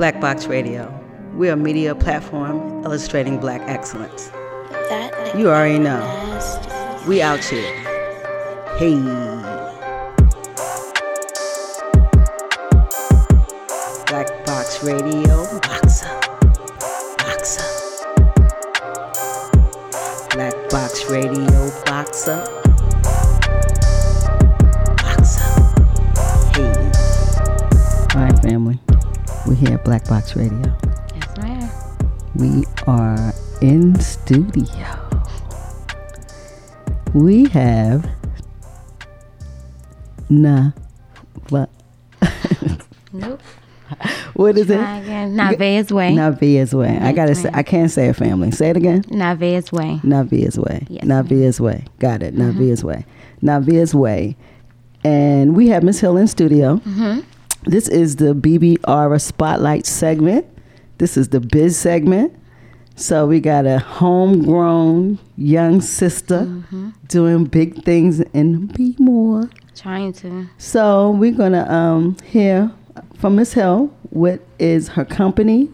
Black Box Radio. We're a media platform illustrating black excellence. That You already know. We out here. Hey. Black Box Radio. Black Box Radio. Yes, ma'am. We are in studio. We have nah what Nope. what is Try it? again. Navea's way. Navia's way. I gotta say. I can't say it family. Say it again. Navea's way. Navia's way. Yes, ma'am. Navia's way. Got it. Navia's way. Navia's way. And we have Miss Hill in studio. Mm-hmm. This is the BBR Spotlight segment. This is the biz segment. So we got a homegrown young sister Mm-hmm. doing big things and be more. Trying to. So we're gonna um, hear from Miss Hill what is her company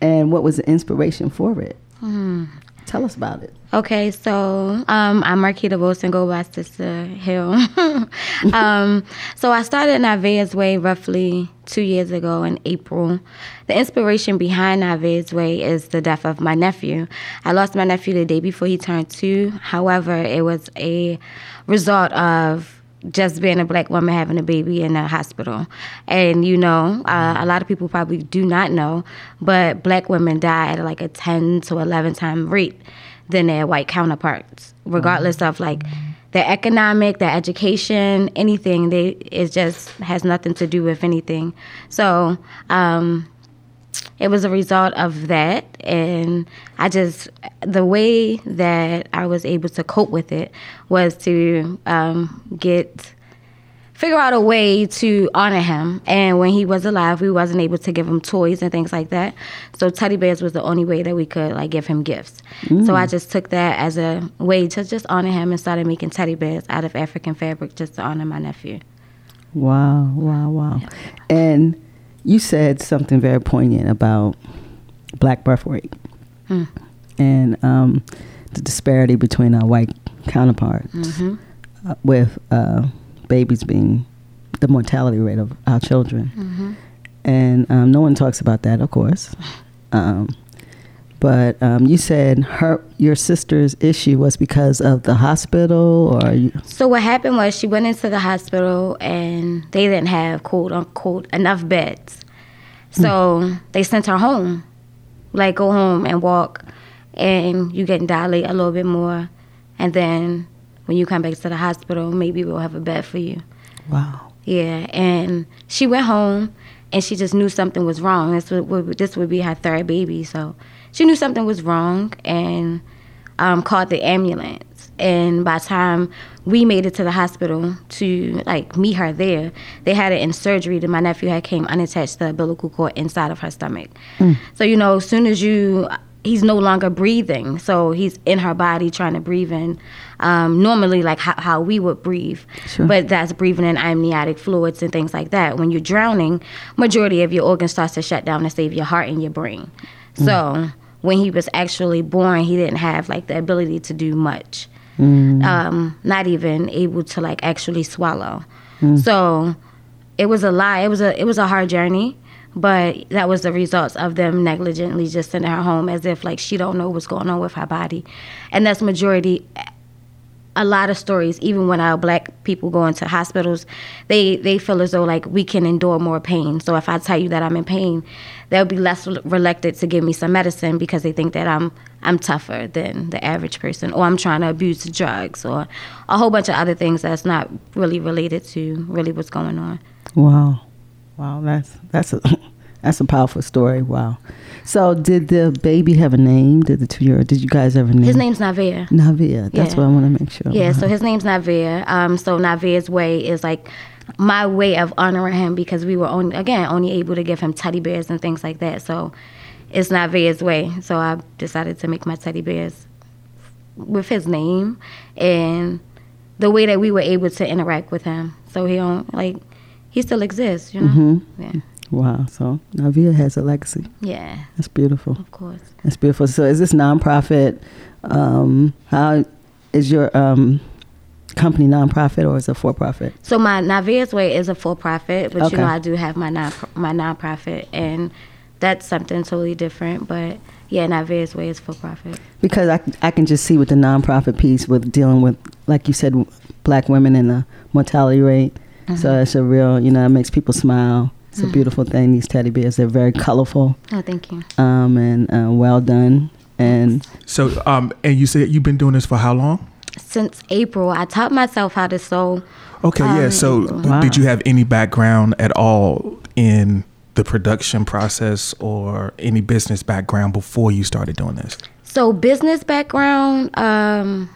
and what was the inspiration for it. Hmm. Tell us about it. Okay, so um, I'm Marquita Wilson, go by Sister Hill. um, so I started Nevaeh's Way roughly two years ago in April. The inspiration behind Nevaeh's Way is the death of my nephew. I lost my nephew the day before he turned two. However, it was a result of just being a black woman having a baby in a hospital. And you know, uh, a lot of people probably do not know, but black women die at like a 10 to 11 time rate than their white counterparts, regardless of like their economic, their education, anything. They it just has nothing to do with anything. So um, it was a result of that and i just the way that i was able to cope with it was to um, get figure out a way to honor him. And when he was alive we wasn't able to give him toys and things like that. So teddy bears was the only way that we could like give him gifts. So i just took that as a way to just honor him and started making teddy bears out of african fabric just to honor my nephew. Wow, wow, wow. And you said something very poignant about black birth rate Hmm. and um, the disparity between our white counterparts Mm-hmm. uh, with uh, babies being the mortality rate of our children. Mm-hmm. And um, no one talks about that, of course. Um, but um, you said her your sister's issue was because of the hospital, or you, So what happened was she went into the hospital and they didn't have quote unquote enough beds. So they sent her home. Like go home and walk and you get dilate a little bit more and then when you come back to the hospital maybe we'll have a bed for you. wow, Yeah, and she went home and she just knew something was wrong. This would, would this would be her third baby, so she knew something was wrong and um, called the ambulance. And by the time we made it to the hospital to like meet her there, they had it in surgery. That my nephew had came unattached to the umbilical cord inside of her stomach. So you know, as soon as you he's no longer breathing. So he's in her body trying to breathe in um, normally, like how, how we would breathe. Sure. But that's breathing in amniotic fluids and things like that. When you're drowning, majority of your organs starts to shut down to save your heart and your brain. So when he was actually born, he didn't have like the ability to do much. Um, not even able to like actually swallow. So it was a lie. It was a it was a hard journey, but that was the results of them negligently just sending her home as if like she don't know what's going on with her body, and that's majority. A lot of stories, even when our black people go into hospitals, they they feel as though like we can endure more pain. So if I tell you that I'm in pain, they'll be less reluctant to give me some medicine because they think that I'm I'm tougher than the average person, or I'm trying to abuse drugs, or a whole bunch of other things that's not really related to really what's going on. wow, wow. That's that's a that's a powerful story. Wow. So did the baby have a name? Did the two year? Did you guys ever name His name's Nevaeh. Nevaeh? That's Yeah. what I want to make sure. Yeah, so his name's Nevaeh. Um, so Nevaeh's way is like my way of honoring him because we were only again only able to give him teddy bears and things like that. So it's Nevaeh's way. So I decided to make my teddy bears with his name and the way that we were able to interact with him. So he don't like he still exists, you know. Mhm. Yeah. Wow. So Nevaeh has a legacy. Yeah, That's beautiful. of course. That's beautiful. So is this nonprofit? Um, how is your um, company nonprofit or is it for profit? So my Nevaeh's Way is a for-profit, but Okay. you know I do have my non my nonprofit, and that's something totally different. But yeah, Nevaeh's Way is for-profit. Because I, I can just see with the nonprofit piece with dealing with, like you said, black women and the mortality rate. So it's a real, you know, it makes people smile. It's a beautiful thing. These teddy bears, they're very colorful Oh, thank you. um, and uh, well done. And So, um, and you said you've been doing this for how long? Since April, I taught myself how to sew. Okay, yeah. Um, So, Wow. did you have any background at all in the production process or any business background before you started doing this? So business background, um,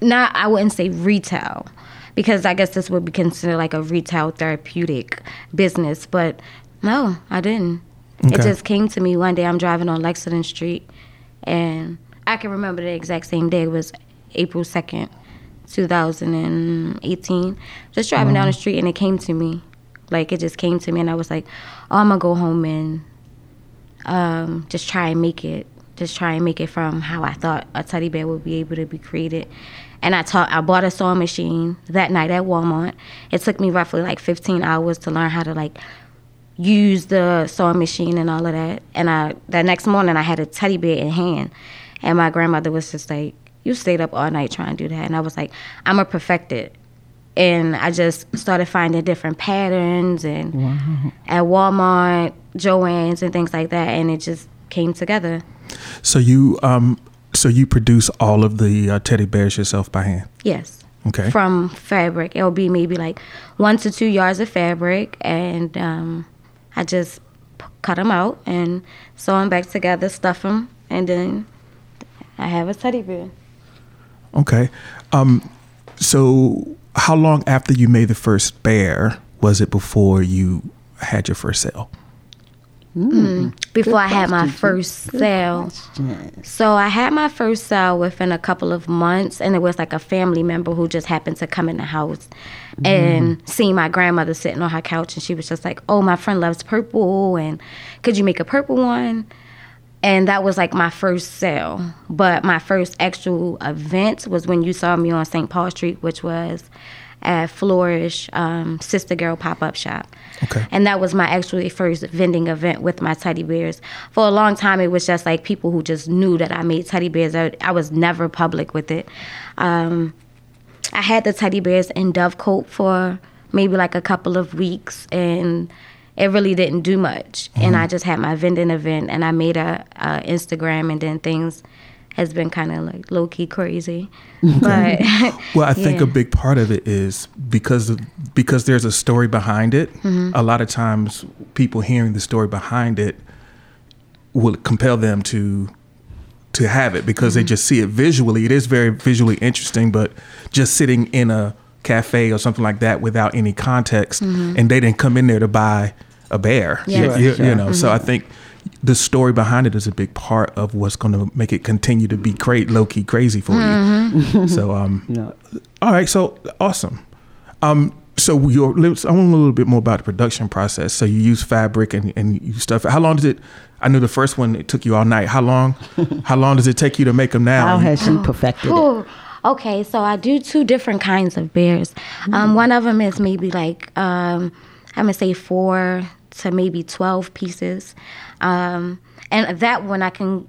not I wouldn't say retail, because I guess this would be considered like a retail therapeutic business. But no, I didn't. It just came to me one day. I'm driving on Lexington Street, and I can remember the exact same day. It was April second, 2018. Just driving down the street, and it came to me, like it just came to me, and I was like, "Oh, I'm gonna go home and um, just try and make it just try and make it from how I thought a teddy bear would be able to be created. And I taught I bought a sewing machine that night at Walmart. It took me roughly like 15 hours to learn how to like use the sewing machine and all of that. And I that next morning I had a teddy bear in hand. And my grandmother was just like, You stayed up all night trying to do that and I was like, I'm a perfect it. And I just started finding different patterns and at Walmart, Joann's and things like that and it just came together. So you, um, so you produce all of the uh, teddy bears yourself by hand. Yes. Okay. From fabric. It'll be maybe like one to two yards of fabric, and um, I just p- cut them out and sew them back together, stuff them, and then I have a teddy bear. Okay. Um, so how long after you made the first bear was it before you had your first sale? Mm, before I had my first sale. So I had my first sale within a couple of months, and it was like a family member who just happened to come in the house and see my grandmother sitting on her couch, and she was just like, "Oh, my friend loves purple, and could you make a purple one?" And that was like my first sale. But my first actual event was when you saw me on St. Paul Street, which was at Flourish um, Sister Girl Pop Up Shop. Okay. And that was my actually first vending event with my teddy bears. For a long time, it was just like people who just knew that I made teddy bears. I, I was never public with it. Um, I had the teddy bears in dove coat for maybe like a couple of weeks, and it really didn't do much. And I just had my vending event, and I made a, a Instagram, and then things has been kind of like low key crazy. But Well, I think Yeah. a big part of it is because of, because there's a story behind it. Mm-hmm. A lot of times, people hearing the story behind it will compel them to to have it because Mm-hmm. they just see it visually. It is very visually interesting, but just sitting in a cafe or something like that without any context, and they didn't come in there to buy a bear. Mm-hmm. Yeah. You, you- Sure. you know, so I think the story behind it is a big part of what's going to make it continue to be great, low key crazy for Mm-hmm. you. so, um, you know, all right, so awesome. Um, so your let's- I want a little bit more about the production process. So you use fabric and, and you stuff. How long does it? I knew the first one it took you all night. How long? how long does it take you to make them now? how has she perfected it? Okay, so I do two different kinds of bears. Um, one of them is maybe like um, I'm gonna say four to maybe twelve pieces, um, and that one I can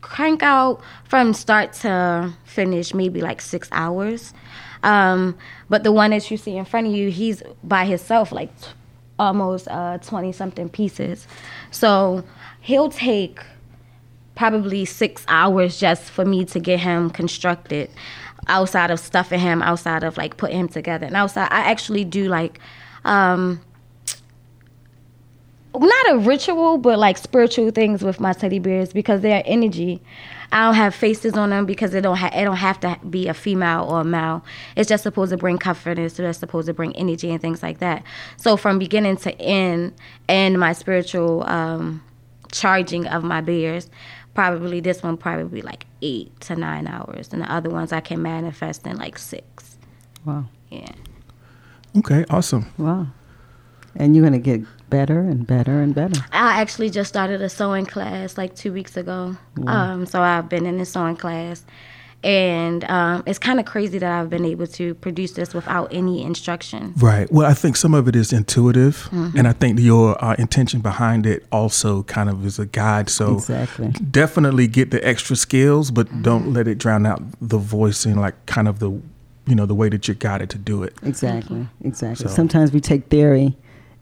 crank out from start to finish maybe like six hours. Um, but the one that you see in front of you, he's by himself like almost twenty something pieces. So he'll take probably six hours just for me to get him constructed outside of stuffing him outside of like putting him together and outside i actually do like um not a ritual but like spiritual things with my teddy bears because they're energy. I don't have faces on them because it don't have it don't have to be a female or a male. It's just supposed to bring comfort it's just supposed to bring energy and things like that. So from beginning to end and my spiritual um charging of my bears probably this one probably like eight to nine hours and the other ones i can manifest in like six. Wow, yeah. Okay, awesome. wow. And you're gonna get better and better and better. I actually just started a sewing class like two weeks ago. Um, so I've been in the sewing class, and um, it's kind of crazy that I've been able to produce this without any instruction. Right. Well, I think some of it is intuitive, Mm-hmm. and I think your uh, intention behind it also kind of is a guide. So Exactly. definitely get the extra skills, but don't let it drown out the voice and like kind of the, you know, the way that you're guided to do it. Exactly. Exactly. So- Sometimes we take theory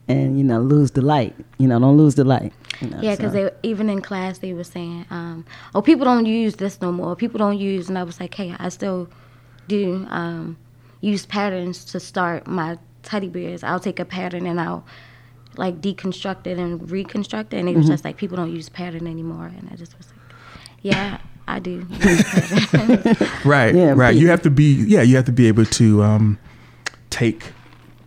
and, you know, lose the light. You know, don't lose the light. You know, Yeah, because so- they even in class they were saying, um, "Oh, people don't use this no more. People don't use," and I was like, "Hey, I still do um, use patterns to start my teddy bears. I'll take a pattern and I'll like deconstruct it and reconstruct it." And it was just like, "People don't use pattern anymore," and I just was like, "Yeah, I do." use. Right. Yeah, right. but- You have to be. Yeah. You have to be able to um, take,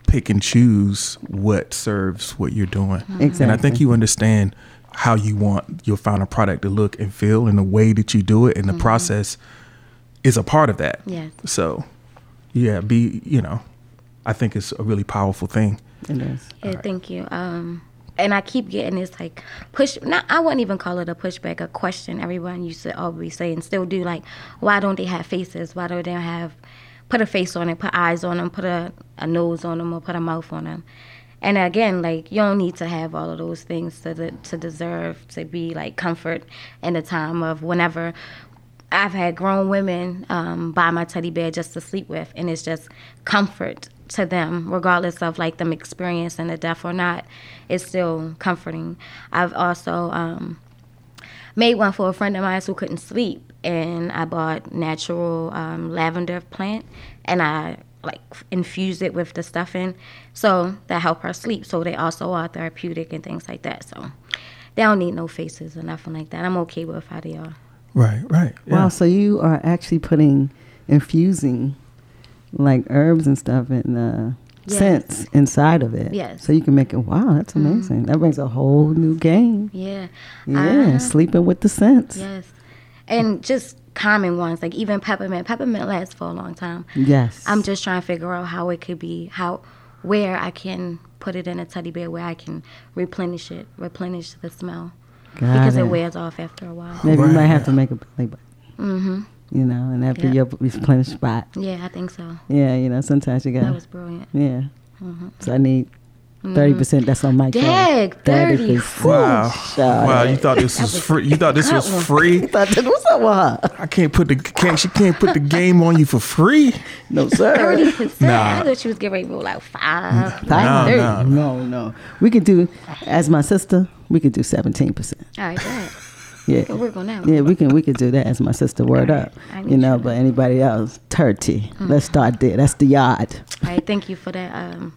pick and choose what serves what you're doing. And I think you understand how you want your final product to look and feel, and the way that you do it, and the process is a part of that. Yes. So, yeah, be you know, I think it's a really powerful thing. It is. Yeah, thank you. Um, and I keep getting this like push. Not, I wouldn't even call it a pushback, a question. Everyone used to always say and still do like, why don't they have faces? Why don't they have put a face on it, put eyes on them, put a, a nose on them, or put a mouth on them? And again, like you don't need to have all of those things to to deserve to be like comfort in the time of whenever. I've had grown women um, buy my teddy bear just to sleep with, and it's just comfort to them, regardless of like them experiencing the death or not. It's still comforting. I've also um, made one for a friend of mine who couldn't sleep, and I bought natural um, lavender plant, and I like infused it with the stuffing, so that helped her sleep. So they also are therapeutic and things like that. So they don't need no faces or nothing like that. I'm okay with how they are. Right. Right. Yeah. Wow. So you are actually putting, infusing like herbs and stuff and uh, Yes. scents inside of it. Yes. Mm-hmm. So you can make it, wow, that's amazing. That brings a whole new game. Yeah. Yeah. Uh-huh. Sleeping with the scents. Yes. And just common ones, like even peppermint. Peppermint lasts for a long time. Yes. I'm just trying to figure out how it could be, how, where I can put it in a teddy bear where I can replenish it, replenish the smell. Got because it. it wears off after a while. Maybe you might have to make a belly button. Mm-hmm. You know, and that be Yeah. your replenished spot. Yeah, I think so. Yeah, you know, sometimes you got. That was brilliant. yeah. Mhm. So I need thirty percent. That's on my Dag, 30. Wow. Shawty. Wow. You thought this was free. You thought this was one. free. Thought, What's up with her? I can't put the can't she can't put the game on you for free. No sir. Thirty percent. Nah. I thought she was getting ready to roll out five. Five? No, no, no. We could do as my sister. We could do seventeen percent. All right, good. Yeah. Can work on that. one. Yeah, we can we can do that as my sister. Word Alright, up, I you know. you. But anybody else, 30 Mm. Let's start there. That's the yard. All right, thank you for that um,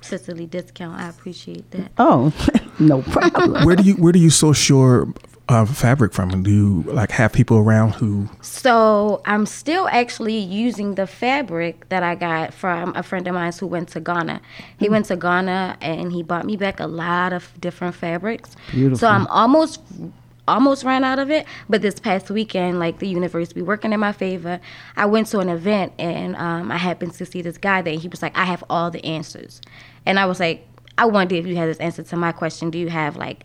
sisterly discount. I appreciate that. Oh, no problem. Where do you where do you source your uh, fabric from? Do you like have people around who? So I'm still actually using the fabric that I got from a friend of mine who went to Ghana. He went to Ghana and he bought me back a lot of different fabrics. Beautiful. So I'm almost almost ran out of it. But this past weekend, like the universe be working in my favor. I went to an event and um, I happened to see this guy there. He was like, I have all the answers. And I was like, I wonder if you had this answer to my question. Do you have like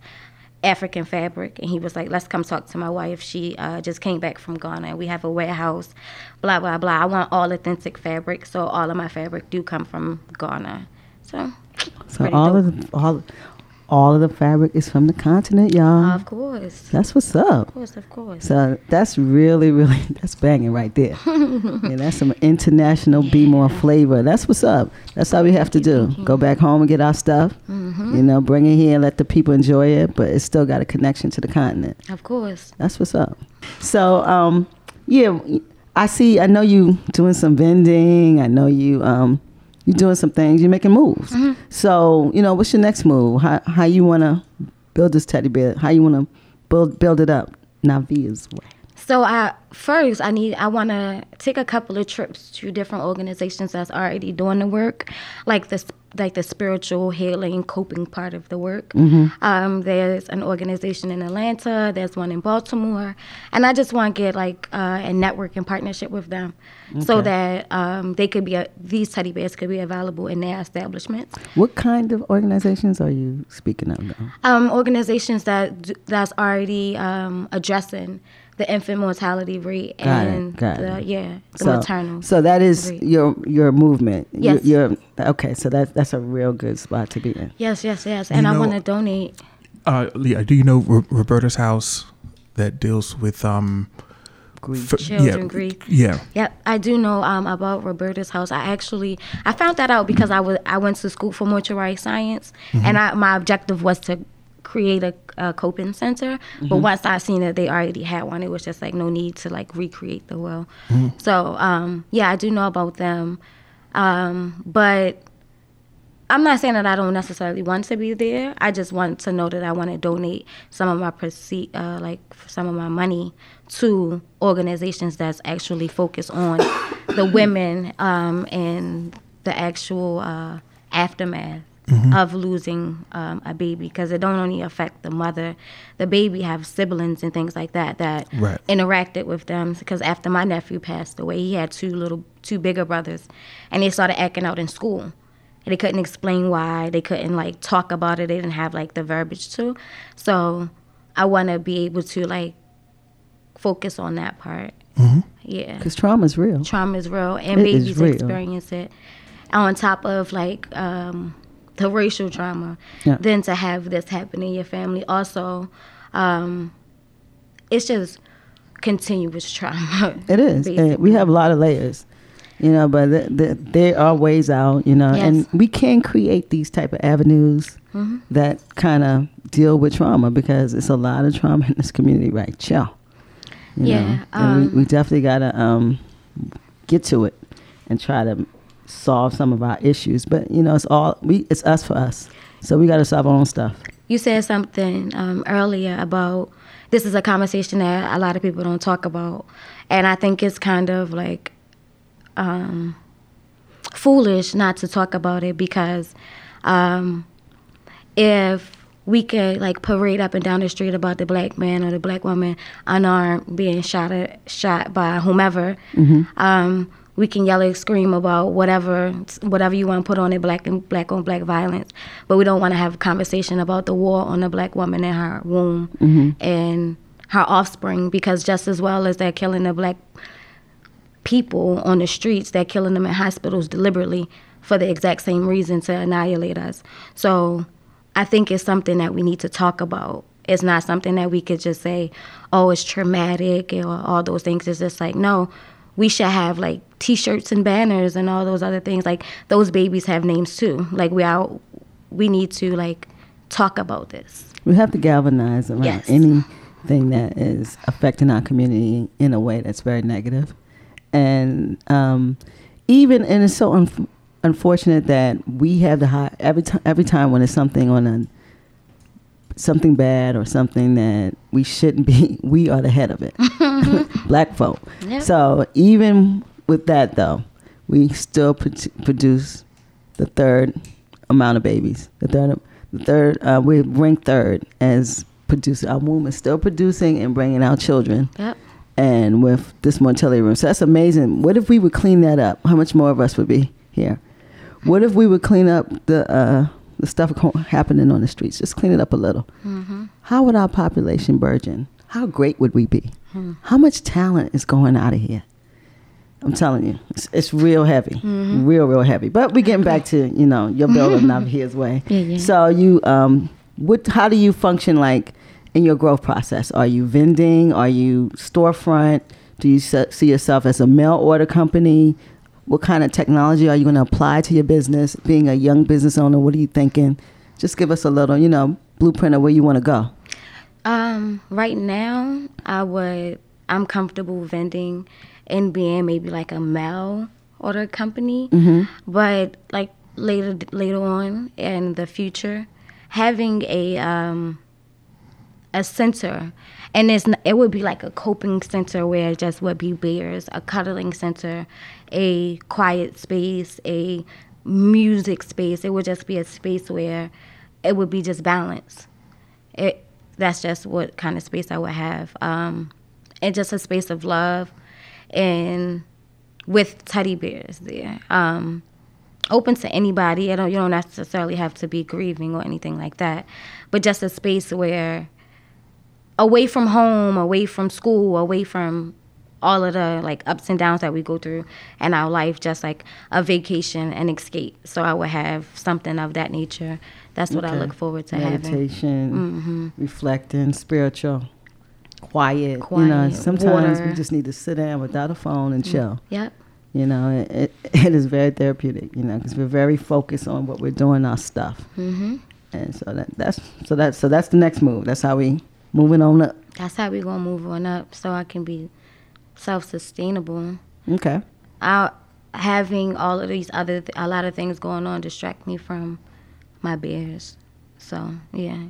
African fabric? And he was like, let's come talk to my wife. She uh, just came back from Ghana. We have a warehouse, blah, blah, blah. I want all authentic fabric. So all of my fabric do come from Ghana. So, So all dope. of the all, all of the fabric is from the continent, y'all. of course. That's what's up. Of course, of course. So that's really, really that's banging right there. yeah, that's some international be more flavor. That's what's up. That's all we have to do. Go back home and get our stuff. Mm-hmm. You know, bring it here, and let the people enjoy it, but it's still got a connection to the continent. Of course. That's what's up. So, um, yeah, I see. I know you doing some vending. I know you um, you doing some things. You're making moves. Mm-hmm. So, you know, what's your next move? How how you want to build this teddy bear? How you want to build build it up? Nevaeh's way. So I first I need I want to take a couple of trips to different organizations that's already doing the work, like the like the spiritual healing coping part of the work. Mm-hmm. Um, there's an organization in Atlanta. There's one in Baltimore, and I just want to get like uh, a network and partnership with them, so that um, they could be a, these teddy bears could be available in their establishments. What kind of organizations are you speaking of? Um, organizations that that's already um, addressing the infant mortality rate Got it, and got the it. yeah the so, maternal. so that is rate. your your movement. You- Yes. You're, okay, so that that's a real good spot to be in. yes, yes, yes, and I know- want to donate. Uh, Leah, do you know Ro- Roberta's house that deals with um Grief. f- Children yeah, grief. Yeah. Yep, I do know um, about Roberta's house. I actually I found that out because I was I went to school for mortuary science, and I, my objective was to create a, a coping center. But once I seen that they already had one, it was just like no need to like recreate the well. So um, yeah, I do know about them, um, but I'm not saying that I don't necessarily want to be there. I just want to know that I want to donate some of my proceed, uh, like some of my money to organizations that's actually focused on the women um, and the actual uh, aftermath of losing um, a baby because it don't only affect the mother, the baby have siblings and things like that that Right. interacted with them because after my nephew passed away, he had two little two bigger brothers, and they started acting out in school. And they couldn't explain why. They couldn't like talk about it. They didn't have like the verbiage to. So I want to be able to like focus on that part. Yeah, Because trauma is real. trauma is real, and It is babies real. experience it. On top of like um, the racial trauma, Yeah. then to have this happen in your family, also, um, it's just continuous trauma. It is. And we have a lot of layers, you know, but th th there are ways out, you know, and we can create these type of avenues Mm-hmm. that kind of deal with trauma because it's a lot of trauma in this community right now. Yeah, know? and we, um, we definitely got to um, get to it and try to solve some of our issues. But, you know, it's all, we it's us for us. So we got to solve our own stuff. You said something um, earlier about this is a conversation that a lot of people don't talk about, and I think it's kind of like um, foolish not to talk about it because um, if we could like parade up and down the street about the black man or the black woman unarmed being shot at, shot by whomever, um, we can yell and scream about whatever whatever you want to put on it, black and black on black violence, but we don't want to have a conversation about the war on the black woman in her womb mm-hmm. and her offspring because just as well as they're killing the black people on the streets, they're killing them in hospitals deliberately for the exact same reason to annihilate us. So I think it's something that we need to talk about. It's not something that we could just say, oh, it's traumatic or all those things. It's just like, no, we should have like t shirts and banners and all those other things. Like those babies have names too. Like we are we need to like talk about this. We have to galvanize around Yes. anything that is affecting our community in a way that's very negative. And um, even, and it's so unf- unfortunate that we have the high, every, time every time when it's something on a, something bad or something that we shouldn't be, we are the head of it. Black folk. Yep. So even with that though, we still pro- produce the third amount of babies. The third, the third, uh, we rank third as producer. Our womb is still producing and bringing out children. Yep. And with this mortality room, so that's amazing. What if we would clean that up? How much more of us would be here? What if we would clean up the uh, the stuff happening on the streets? Just clean it up a little. How would our population burgeon? How great would we be? How much talent is going out of here? I'm telling you, it's, it's real heavy, real, real heavy. But we're getting back to you know your bill of his way. Yeah, yeah. So you, um, what? How do you function like in your growth process? Are you vending? Are you storefront? Do you se- see yourself as a mail order company? What kind of technology are you going to apply to your business? Being a young business owner, what are you thinking? Just give us a little, you know, blueprint of where you want to go. Um, right now, I would. I'm comfortable vending and being maybe like a mail order company, but like later later on in the future, having a um, a center, and it's it would be like a coping center where it just would be bears, a cuddling center, a quiet space, a music space. It would just be a space where it would be just balance. It that's just what kind of space I would have. Um, and just a space of love and with teddy bears there. Um, open to anybody. I don't you don't necessarily have to be grieving or anything like that. But just a space where away from home, away from school, away from all of the like ups and downs that we go through in our life, just like a vacation and escape. So I would have something of that nature. That's what I look forward to having. Mm-hmm. Meditation, reflecting, spiritual, quiet. You know, Quiet, sometimes we just need to sit down without a phone and chill. Yep. You know, it, it, it is very therapeutic. You know, because we're very focused on what we're doing, our stuff, hmm and so that that's so that's so that's the next move. That's how we moving on up. That's how we gonna move on up, so I can be self-sustainable. Okay. I having all of these other th- a lot of things going on distract me from my bears. So yeah,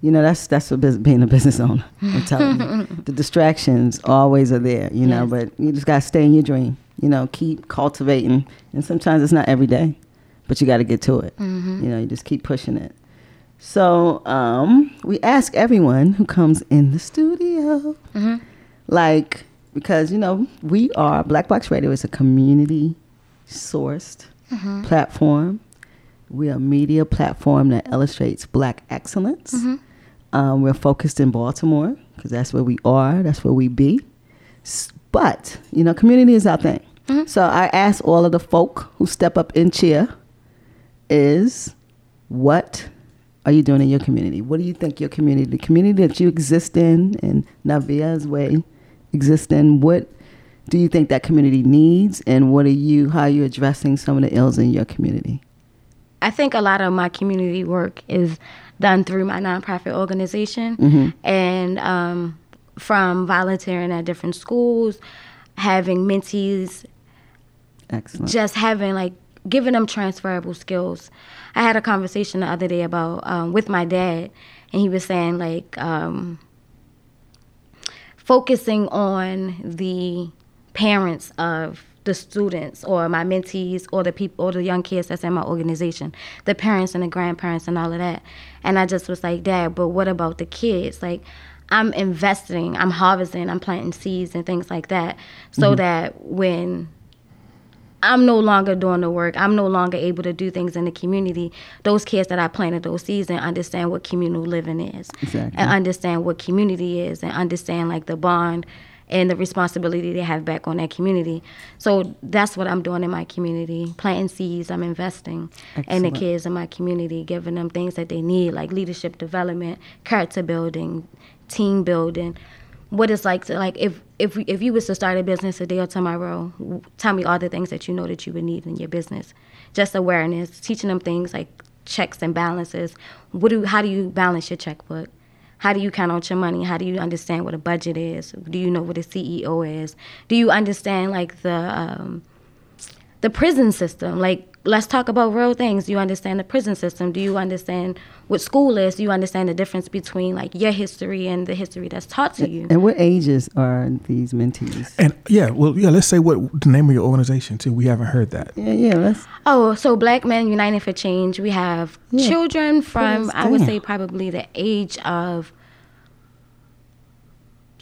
You know, that's that's what bus- being a business owner. I'm telling you, the distractions always are there. You know, Yes. but you just gotta stay in your dream. You know, keep cultivating, and sometimes it's not every day, but you got to get to it. Mm-hmm. You know, you just keep pushing it. So um, we ask everyone who comes in the studio, Mm-hmm. like because you know we are Black Box Radio is a community sourced Mm-hmm. platform. We are a media platform that illustrates Black excellence. Mm-hmm. Um, we're focused in Baltimore because that's where we are. That's where we be. S- But you know, community is our thing. Mm-hmm. So I ask all of the folk who step up in cheer is what are you doing in your community? What do you think your community, the community that you exist in, and Nevaeh's way exist in, what do you think that community needs, and what are you, how are you addressing some of the ills in your community? I think a lot of my community work is done through my nonprofit organization, Mm-hmm. and um, from volunteering at different schools, having mentees, Excellent. just having like giving them transferable skills. I had a conversation the other day about um, with my dad, and he was saying like um, focusing on the parents of the students or my mentees or the people or the young kids that's in my organization the parents and the grandparents and all of that and i just was like dad but what about the kids like i'm investing i'm harvesting i'm planting seeds and things like that so mm-hmm. that when I'm no longer doing the work. I'm no longer able to do things in the community. Those kids that I planted those seeds and understand what communal living is, Exactly. and understand what community is, and understand like the bond and the responsibility they have back on that community. So that's what I'm doing in my community, planting seeds. I'm investing in the kids in my community, giving them things that they need, like leadership development, character building, team building. What it's like to like if if we, if you was to start a business today or tomorrow, tell me all the things that you know that you would need in your business. Just awareness, teaching them things like checks and balances. What do how do you balance your checkbook? How do you count out your money? How do you understand what a budget is? Do you know what a CEO is? Do you understand like the um, the prison system? Like let's talk about real things. Do you understand the prison system? Do you understand what school is? Do you understand the difference between like your history and the history that's taught to you? And what ages are these mentees? And yeah, well, yeah. Let's say what the name of your organization too. We haven't heard that. Yeah, yeah, let's Oh, so Black Men United for Change. We have Yeah. children from Yes, I would say probably the age of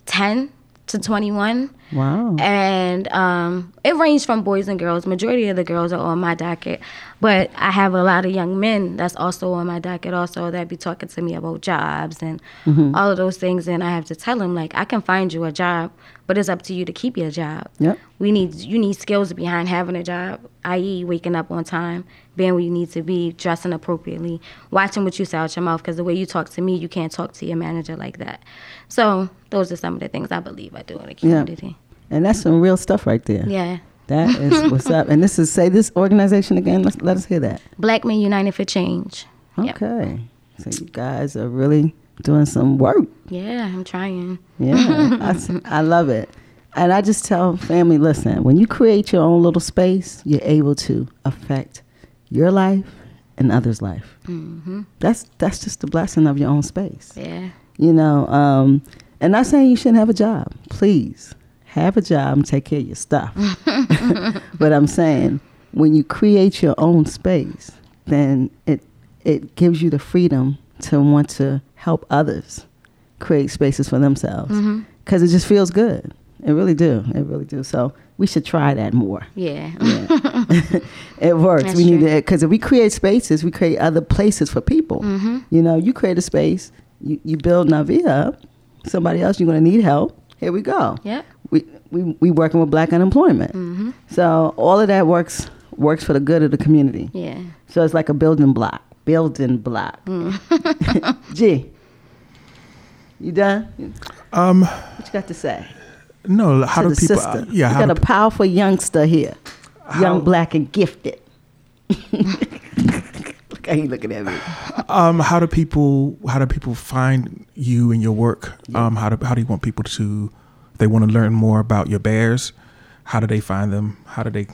ten to twenty one. Wow. and um, it ranged from boys and girls. Majority of the girls are on my docket, but I have a lot of young men that's also on my docket also that be talking to me about jobs and all of those things. And I have to tell them like I can find you a job, but it's up to you to keep your job. Yep. We need you need skills behind having a job, i.e., waking up on time, being where you need to be, dressing appropriately, watching what you say out your mouth. Because the way you talk to me, you can't talk to your manager like that. So those are some of the things I believe I do in the Yeah. And that's some real stuff right there. Yeah. That is what's up. And this is say this organization again. Let's let us hear that. Black Men United for Change. Yep. Okay. So you guys are really doing some work. Yeah, I'm trying. Yeah, I, I love it. And I just tell family, listen, when you create your own little space, you're able to affect your life and others' life. hmm That's that's just the blessing of your own space. Yeah. You know, um, and not saying you shouldn't have a job. Please have a job and take care of your stuff. but I'm saying when you create your own space, then it it gives you the freedom to want to help others create spaces for themselves Mm-hmm. because it just feels good. It really do. It really do. So we should try that more. Yeah. It works. That's we need true. to because if we create spaces, we create other places for people. Mm-hmm. You know, you create a space, you, you build Nevaeh up. Somebody else, you're going to need help. Here we go. Yep. We we we working with black unemployment. Mm-hmm. So all of that works works for the good of the community. Yeah. So it's like a building block. Building block. Mm. G. You done? Um, What you got to say? no. How to do the people? sister. yeah. we How got do, a powerful youngster here, How- young, black, and gifted. Look how he looking at me. um, how do people? How do people find you and your work? Um, how do how do you want people to? If they want to learn more about your bears. How do they find them? How do they?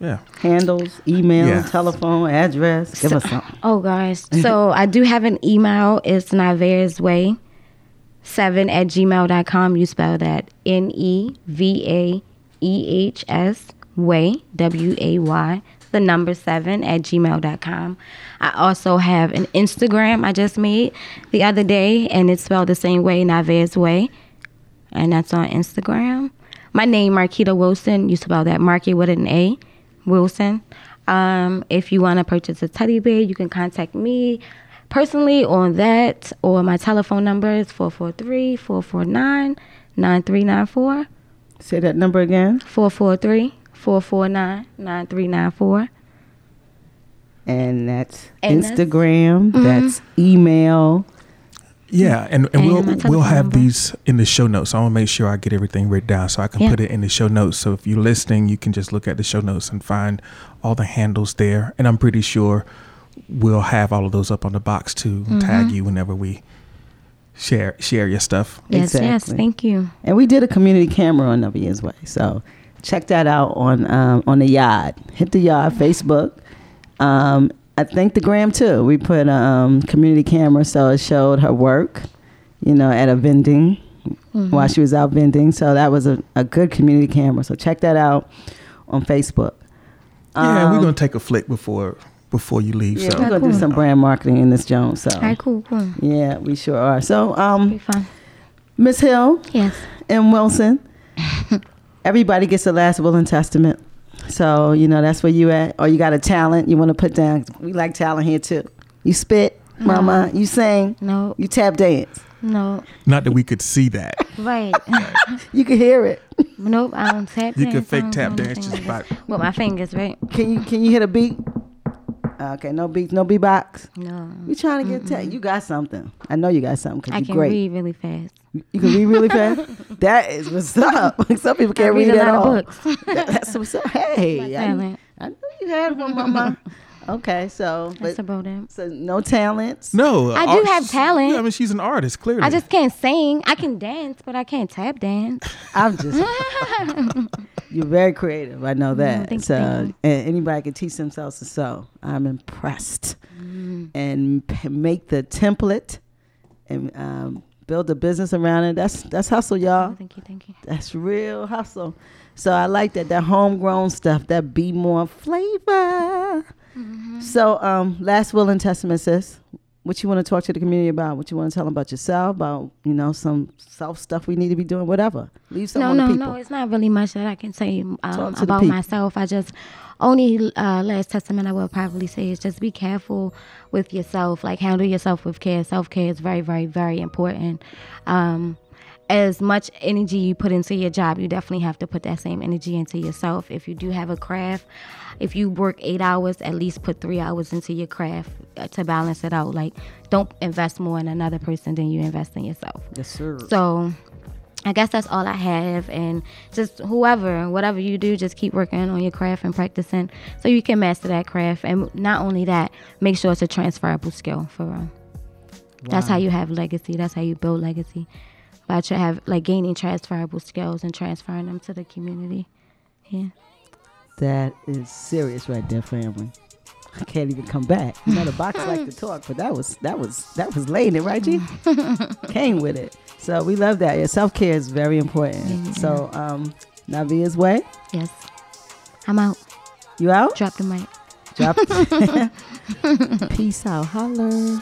Yeah. Handles, email, Yeah. telephone, address. Give us something. Oh gosh. So I do have an email. It's Nevaeh's Way. Seven at gmail.com. You spell that N E V A E H S way W A Y. The number seven at gmail.com. I also have an Instagram I just made the other day and it's spelled the same way, Nevaeh's Way. And that's on Instagram. My name, Marquita Wilson. You spell that Marky with an A. Wilson. Um, if you want to purchase a teddy bear, you can contact me personally on that, or my telephone number is 443 449 9394. Say that number again. 443 449 9394. And that's And that's- Instagram. That's email. Yeah, and, and, And we'll we'll have number. these in the show notes. I want to make sure I get everything written down so I can Yeah. put it in the show notes. So if you're listening, you can just look at the show notes and find all the handles there. And I'm pretty sure we'll have all of those up on the box too. Mm-hmm. Tag you whenever we share share your stuff. Yes, yes, thank you. And we did a community camera on Nevaeh's Way. So check that out on um, on the yard. Hit the yard Facebook. Um, I think the gram too. We put a um, community camera so it showed her work, you know, at a vending while she was out vending. So that was a, a good community camera. So check that out on Facebook. Yeah, we're Um, gonna take a flick before before you leave. Yeah, so we're gonna do some brand marketing in this Jones. So All right, cool, cool. yeah, we sure are. So um, fun. Miss Hill, Yes. and Wilson. Everybody gets a last will and testament. So, you know, that's where you at. Or you got a talent you want to put down. We like talent here too. You spit, mama. You sing. No, You tap dance. no. not that we could see that. Right. You can hear it. nope, I don't tap You dance. can fake tap dance just like by that. With my fingers, right? Can you can you hit a beat? Okay, no beats, no beatbox. No. We trying to get tech. You got something. I know you got something because I you're can great. read really fast. You can read really fast. that is what's up. Some people can't I read, read, a at lot all. of books. That- that's what's up. Hey, My I, talent. I knew you had one, mama. okay, so That's but about it. so no talents. No, I uh, do art- have talent. Yeah, I mean, she's an artist. Clearly, I just can't sing. I can dance, but I can't tap dance. I'm just. You're very creative. I know that. thank so and anybody can teach themselves to sew. I'm impressed. Mm. And p- make the template and um, build a business around it. That's that's hustle, y'all. Oh, thank you, thank you. That's real hustle. So I like that that homegrown stuff. That be more flavor. Mm-hmm. So um, last will and testament sis. What you want to talk to the community about? What you want to tell them about yourself? About you know some self stuff we need to be doing. Whatever. Leave some No, no, people. no. It's not really much that I can say um, Talk to the about myself. I just only uh, last testament I will probably say is just be careful with yourself. Like handle yourself with care. Self care is very, very, very important. Um, as much energy you put into your job, you definitely have to put that same energy into yourself. If you do have a craft, if you work eight hours, at least put three hours into your craft uh, to balance it out. Like, don't invest more in another person than you invest in yourself. Yes, sir. So I guess that's all I have. And just whoever, whatever you do, just keep working on your craft and practicing so you can master that craft. And not only that, make sure it's a transferable skill for real. That's how you have legacy. That's how you build legacy. By have like gaining transferable skills and transferring them to the community. Yeah. That is serious right there, family. I can't even come back. You know the box like to talk, but that was that was that was laying it right, G. Came with it. So we love that. Yeah, self care is very important. So um Nevaeh's way. Yes. I'm out. You out? Drop the mic. Drop. Peace out. Holler.